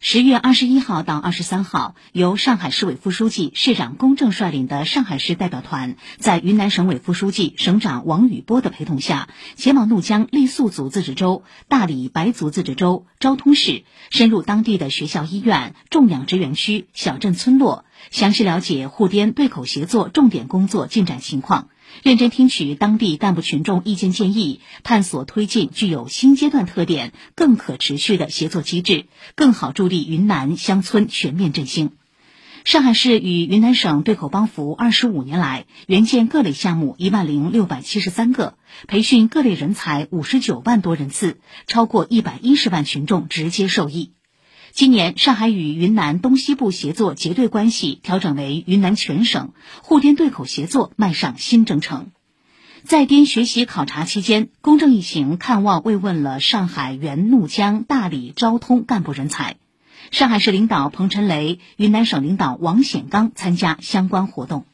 十月二十一号到二十三号，由上海市委副书记、市长龚正率领的上海市代表团，在云南省委副书记、省长王宇波的陪同下，前往怒江傈僳族自治州、大理白族自治州昭通市，深入当地的学校、医院、种养殖园区、小镇村落，详细了解沪滇对口协作重点工作进展情况。认真听取当地干部群众意见建议，探索推进具有新阶段特点、更可持续的协作机制，更好助力云南乡村全面振兴。上海市与云南省对口帮扶二十五年来，援建各类项目一万零六百七十三个，培训各类人才五十九万多人次，超过一百一十万群众直接受益。今年，上海与云南东西部协作结对关系调整为云南全省，沪滇对口协作迈上新征程。在滇学习考察期间，公正一行看望慰问了上海原怒江、大理、昭通干部人才。上海市领导彭陈雷、云南省领导王显刚参加相关活动。